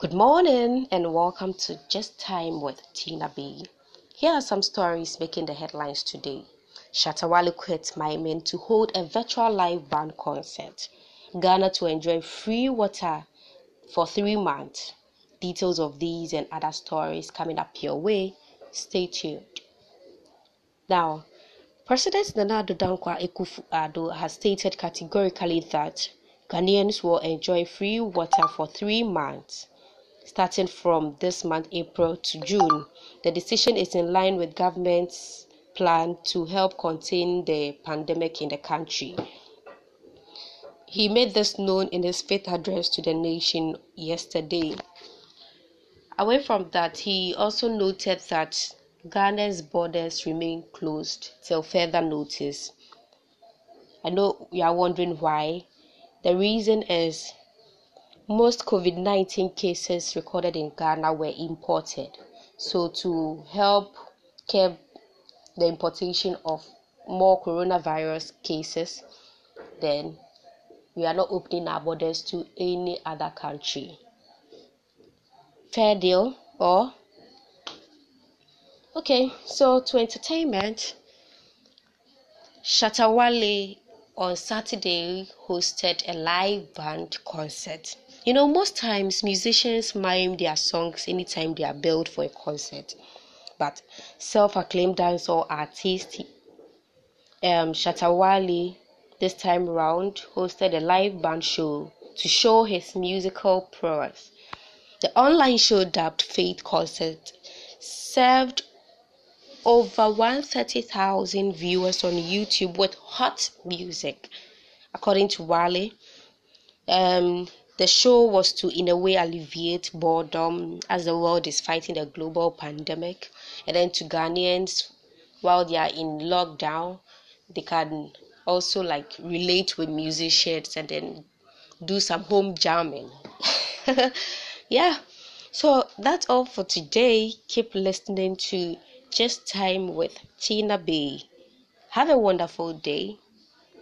Good morning and welcome to Just Time with Tina B. Here are some stories making the headlines today. Shatta Wale quit Maimin to hold a virtual live band concert. Ghana to enjoy free water for three months. Details of these and other stories coming up your way. Stay tuned. Now, President Nana Dankwa Akufo-Addo has stated categorically that Ghanaians will enjoy free water for three months, starting from this month, April to June. The decision is in line with government's plan to help contain the pandemic in the country. He made this known in his fifth address to the nation yesterday. Away from that, he also noted that Ghana's borders remain closed till further notice. I know you are wondering why. The reason is most COVID 19 cases recorded in Ghana were imported. So, to help curb the importation of more coronavirus cases, then we are not opening our borders to any other country. Fair deal or Okay, so to entertainment, Shatta Wale on Saturday hosted a live band concert. You know, most times musicians mime their songs anytime they are billed for a concert, but self-acclaimed dancehall artist um, Shatta Wale this time around hosted a live band show to show his musical prowess. The online show dubbed Faith Concert served over 130,000 viewers on YouTube with hot music. According to Wale, um, the show was to, in a way, alleviate boredom as the world is fighting a global pandemic, and then to Ghanaians, while they are in lockdown, they can also like relate with musicians and then do some home jamming. yeah, so that's all for today. Keep listening to just Time with Tina B. Have a wonderful day.